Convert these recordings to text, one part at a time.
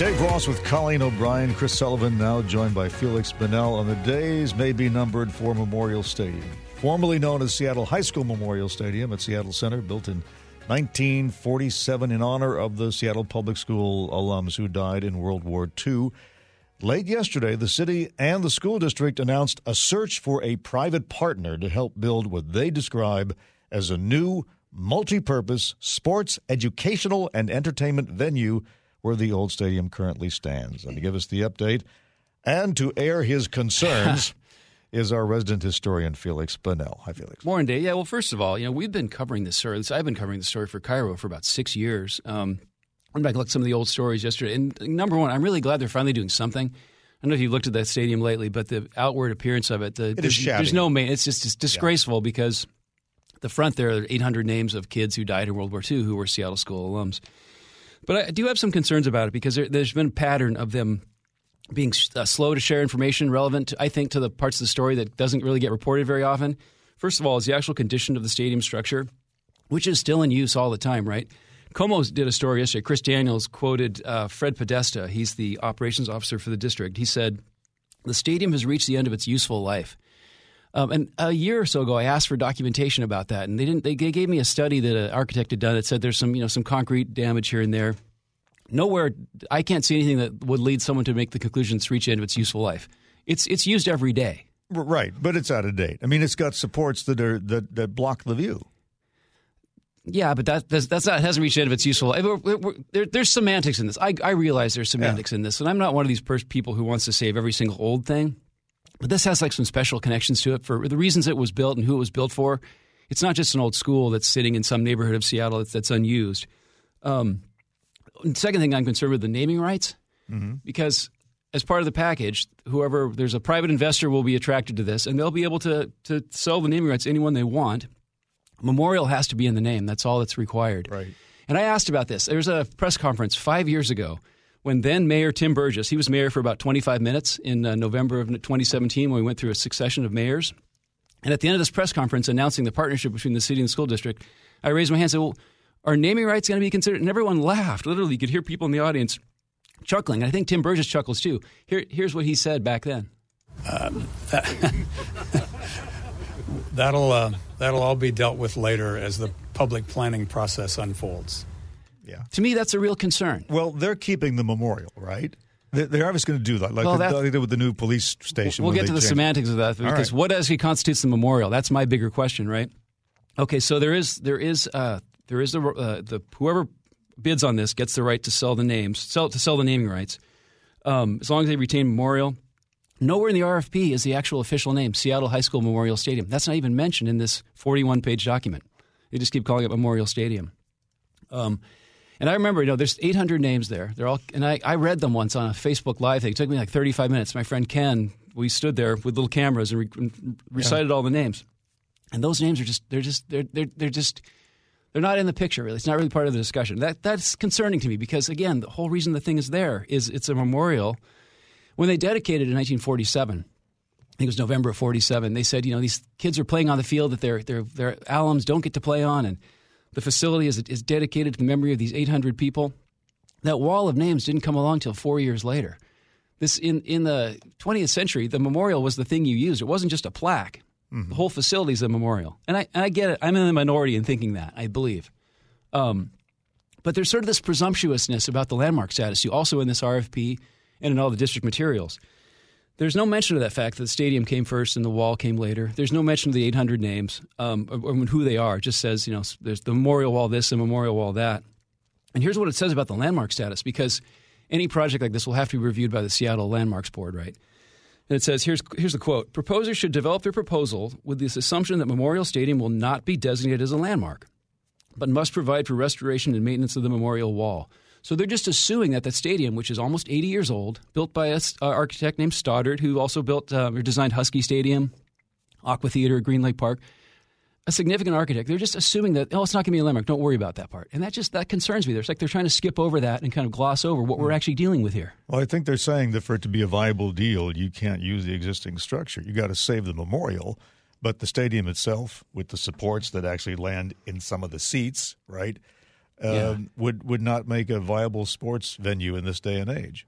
Dave Ross with Colleen O'Brien, Chris Sullivan, now joined by Feliks Banel. On the days may be numbered for Memorial Stadium, formerly known as Seattle High School Memorial Stadium at Seattle Center, built in 1947 in honor of the Seattle Public School alums who died in World War II. Late yesterday, the city and the school district announced a search for a private partner to help build what they describe as a new multi purpose sports, educational, and entertainment venue where the old stadium currently stands. And to give us the update and to air his concerns is our resident historian, Feliks Banel. Hi, Feliks. Morning, Dave. Yeah, well, first of all, you know, we've been covering this story. I've been covering the story for KIRO for about six years. Um, I went back and looked at some of the old stories yesterday. And number one, I'm really glad they're finally doing something. I don't know if you've looked at that stadium lately, but the outward appearance of it, the, it there's, shabby. there's no main. It's just it's disgraceful yeah. because the front there are 800 names of kids who died in World War II who were Seattle School alums. But I do have some concerns about it because there, has been a pattern of them being uh, slow to share information relevant, to, I think, to the parts of the story that doesn't really get reported very often. First of all, is the actual condition of the stadium structure, which is still in use all the time, right? KOMO did a story yesterday. Chris Daniels quoted uh, Fred Podesta. He's the operations officer for the district. He said, The stadium has reached the end of its useful life. Um, and a year or so ago, I asked for documentation about that, and they didn't. They gave me a study that an architect had done that said there's some, you know, some concrete damage here and there. Nowhere, I can't see anything that would lead someone to make the conclusion it's reached the end of its useful life. It's it's used every day. Right, but it's out of date. I mean, it's got supports that are that, that block the view. Yeah, but that that's, that's not hasn't reached the end of its useful life. We're, we're, there, there's semantics in this. I, I realize there's semantics yeah. in this, and I'm not one of these pers- people who wants to save every single old thing. But this has like some special connections to it for the reasons it was built and who it was built for. It's not just an old school that's sitting in some neighborhood of Seattle that's, that's unused. Um, second thing I'm concerned with the naming rights mm-hmm. because as part of the package, whoever there's a private investor will be attracted to this and they'll be able to to sell the naming rights to anyone they want. Memorial has to be in the name. That's all that's required. Right. And I asked about this. There was a press conference five years ago when then Mayor Tim Burgess, he was mayor for about 25 minutes in uh, November of 2017 when we went through a succession of mayors. And at the end of this press conference announcing the partnership between the city and the school district, I raised my hand and said, Well, are naming rights going to be considered? And everyone laughed. Literally, you could hear people in the audience chuckling. And I think Tim Burgess chuckles too. Here, here's what he said back then. Um, that, that'll uh, that'll all be dealt with later as the public planning process unfolds. Yeah. To me, that's a real concern. Well, they're keeping the memorial, right? They're obviously going to do that, like well, they did with the new police station. We'll get to the semantics of that because right. what actually constitutes the memorial? That's my bigger question, right? Okay, so there is there is uh, there is the uh, the whoever bids on this gets the right to sell the names, sell to sell the naming rights, um, as long as they retain memorial. Nowhere in the RFP is the actual official name, Seattle High School Memorial Stadium. That's not even mentioned in this 41 page document. They just keep calling it Memorial Stadium. Um, and I remember, you know, there's 800 names there. They're all, and I, I read them once on a Facebook Live thing. It took me like 35 minutes. My friend Ken, we stood there with little cameras and re- recited yeah. all the names. And those names are just, they're just, they're, they're, they're just, they're not in the picture really. It's not really part of the discussion. That that's concerning to me because again, the whole reason the thing is there is it's a memorial. When they dedicated in 1947, I think it was November of 47, they said, you know, these kids are playing on the field that their their their alums don't get to play on and the facility is, is dedicated to the memory of these 800 people. That wall of names didn't come along until four years later. This in, in the 20th century, the memorial was the thing you used. It wasn't just a plaque. Mm-hmm. The whole facility is a memorial. And I, and I get it. I'm in the minority in thinking that, I believe. Um, but there's sort of this presumptuousness about the landmark status, you also in this RFP and in all the district materials. There's no mention of that fact that the stadium came first and the wall came later. There's no mention of the 800 names um, or, or, who they are. It just says, you know, there's the memorial wall this, and memorial wall that. And here's what it says about the landmark status because any project like this will have to be reviewed by the Seattle Landmarks Board, right? And it says here's, here's the quote Proposers should develop their proposal with this assumption that Memorial Stadium will not be designated as a landmark, but must provide for restoration and maintenance of the memorial wall. So they're just assuming that that stadium, which is almost 80 years old, built by an uh, architect named Stoddard, who also built uh, or designed Husky Stadium, Aqua Theater, Green Lake Park, a significant architect. They're just assuming that oh, it's not going to be a landmark. Don't worry about that part. And that just that concerns me. There's like they're trying to skip over that and kind of gloss over what we're actually dealing with here. Well, I think they're saying that for it to be a viable deal, you can't use the existing structure. You got to save the memorial. But the stadium itself, with the supports that actually land in some of the seats, right? Yeah. Um, would would not make a viable sports venue in this day and age.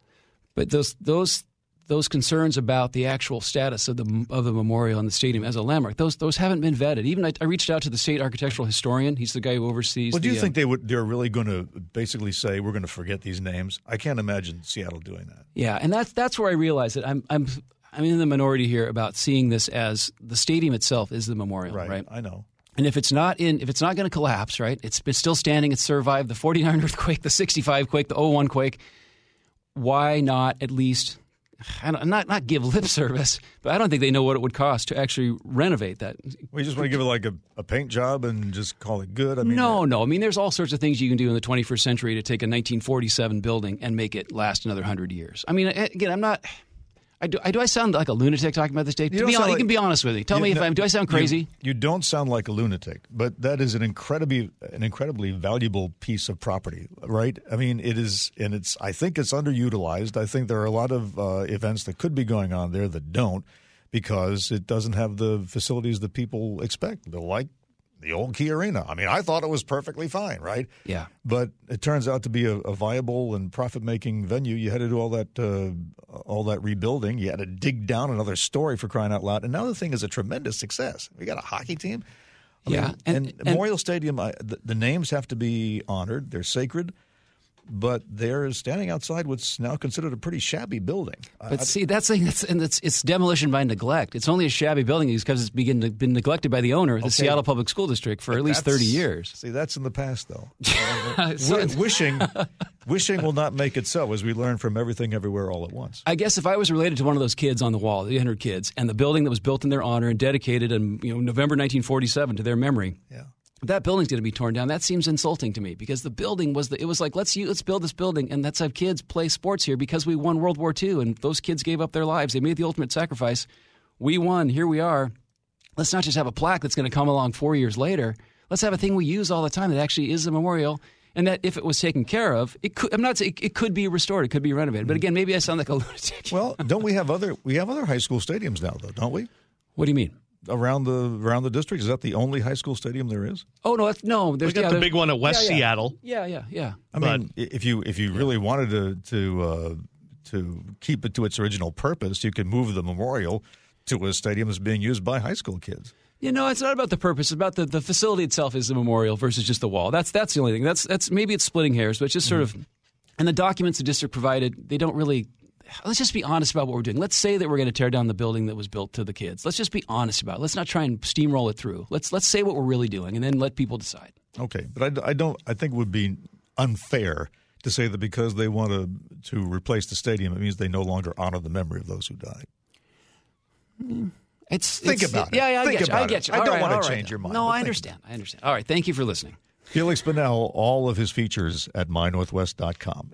But those those those concerns about the actual status of the of the memorial and the stadium as a landmark those those haven't been vetted. Even I, I reached out to the state architectural historian. He's the guy who oversees. Well, do you the, um, think they would? They're really going to basically say we're going to forget these names? I can't imagine Seattle doing that. Yeah, and that's that's where I realize that I'm I'm I'm in the minority here about seeing this as the stadium itself is the memorial. Right. right? I know. And if it's not in, if it's not going to collapse, right? It's, it's still standing. It's survived the 49 earthquake, the 65 quake, the 01 quake. Why not at least not not give lip service, but I don't think they know what it would cost to actually renovate that. We just want to give it like a, a paint job and just call it good. I mean, no, no. I mean, there's all sorts of things you can do in the 21st century to take a 1947 building and make it last another hundred years. I mean, again, I'm not. I do, I do I sound like a lunatic talking about this, Dave? You, to be honest, like, you can be honest with me. Tell you, me if no, I'm. Do I sound crazy? You, you, don't sound like a lunatic, but that is an incredibly an incredibly valuable piece of property, right? I mean, it is, and it's. I think it's underutilized. I think there are a lot of uh, events that could be going on there that don't because it doesn't have the facilities that people expect. They like the old Key Arena. I mean, I thought it was perfectly fine, right? Yeah. But it turns out to be a, a viable and profit-making venue. You had to do all that, uh, all that rebuilding. You had to dig down another story for crying out loud. And now the thing is a tremendous success. We got a hockey team. I yeah, mean, and, and, Memorial Stadium. I, the, the names have to be honored. They're sacred but they're standing outside what's now considered a pretty shabby building. But I, see, that's thing that's and it's, it's demolition by neglect. It's only a shabby building because it's been, been neglected by the owner, the okay. Seattle Public School District, for at least thirty years. See, that's in the past, though. Uh, so, wishing, wishing will not make it so, as we learn from everything, everywhere, all at once. I guess if I was related to one of those kids on the wall, the hundred kids, and the building that was built in their honor and dedicated in you know November 1947 to their memory. Yeah that building's going to be torn down. That seems insulting to me because the building was the, it was like let's let's build this building and let's have kids play sports here because we won World War II and those kids gave up their lives. They made the ultimate sacrifice. We won. Here we are. Let's not just have a plaque that's going to come along four years later. Let's have a thing we use all the time that actually is a memorial. And that if it was taken care of, it could. I'm not it, it could be restored. It could be renovated. But mm-hmm. again, maybe I sound like a lunatic. Well, don't we have other? We have other high school stadiums now, though, don't we? What do you mean? Around the around the district? Is that the only high school stadium there is? Oh no, that's, no. There's we got yeah, the big one at West yeah, yeah. Seattle. Yeah, yeah, yeah. I but, mean, if you if you really wanted to to uh, to keep it to its original purpose, you could move the memorial to a stadium that's being used by high school kids. You know, it's not about the purpose. It's about the, the facility itself is the memorial versus just the wall. That's that's the only thing. That's that's maybe it's splitting hairs, but it's just sort mm-hmm. of. And the documents the district provided, they don't really let's just be honest about what we're doing. Let's say that we're going to tear down the building that was built to the kids. Let's just be honest about it. Let's not try and steamroll it through. Let's let's say what we're really doing, and then let people decide. Okay, but I, I don't. I think it would be unfair to say that because they want to to replace the stadium, it means they no longer honor the memory of those who died. It's think it's, about it. Yeah, yeah, I think get you. I get you. I don't right, want to change your mind. No, I understand. I understand. All right, thank you for listening. Feliks Banel, all of his features at mynorthwest.com.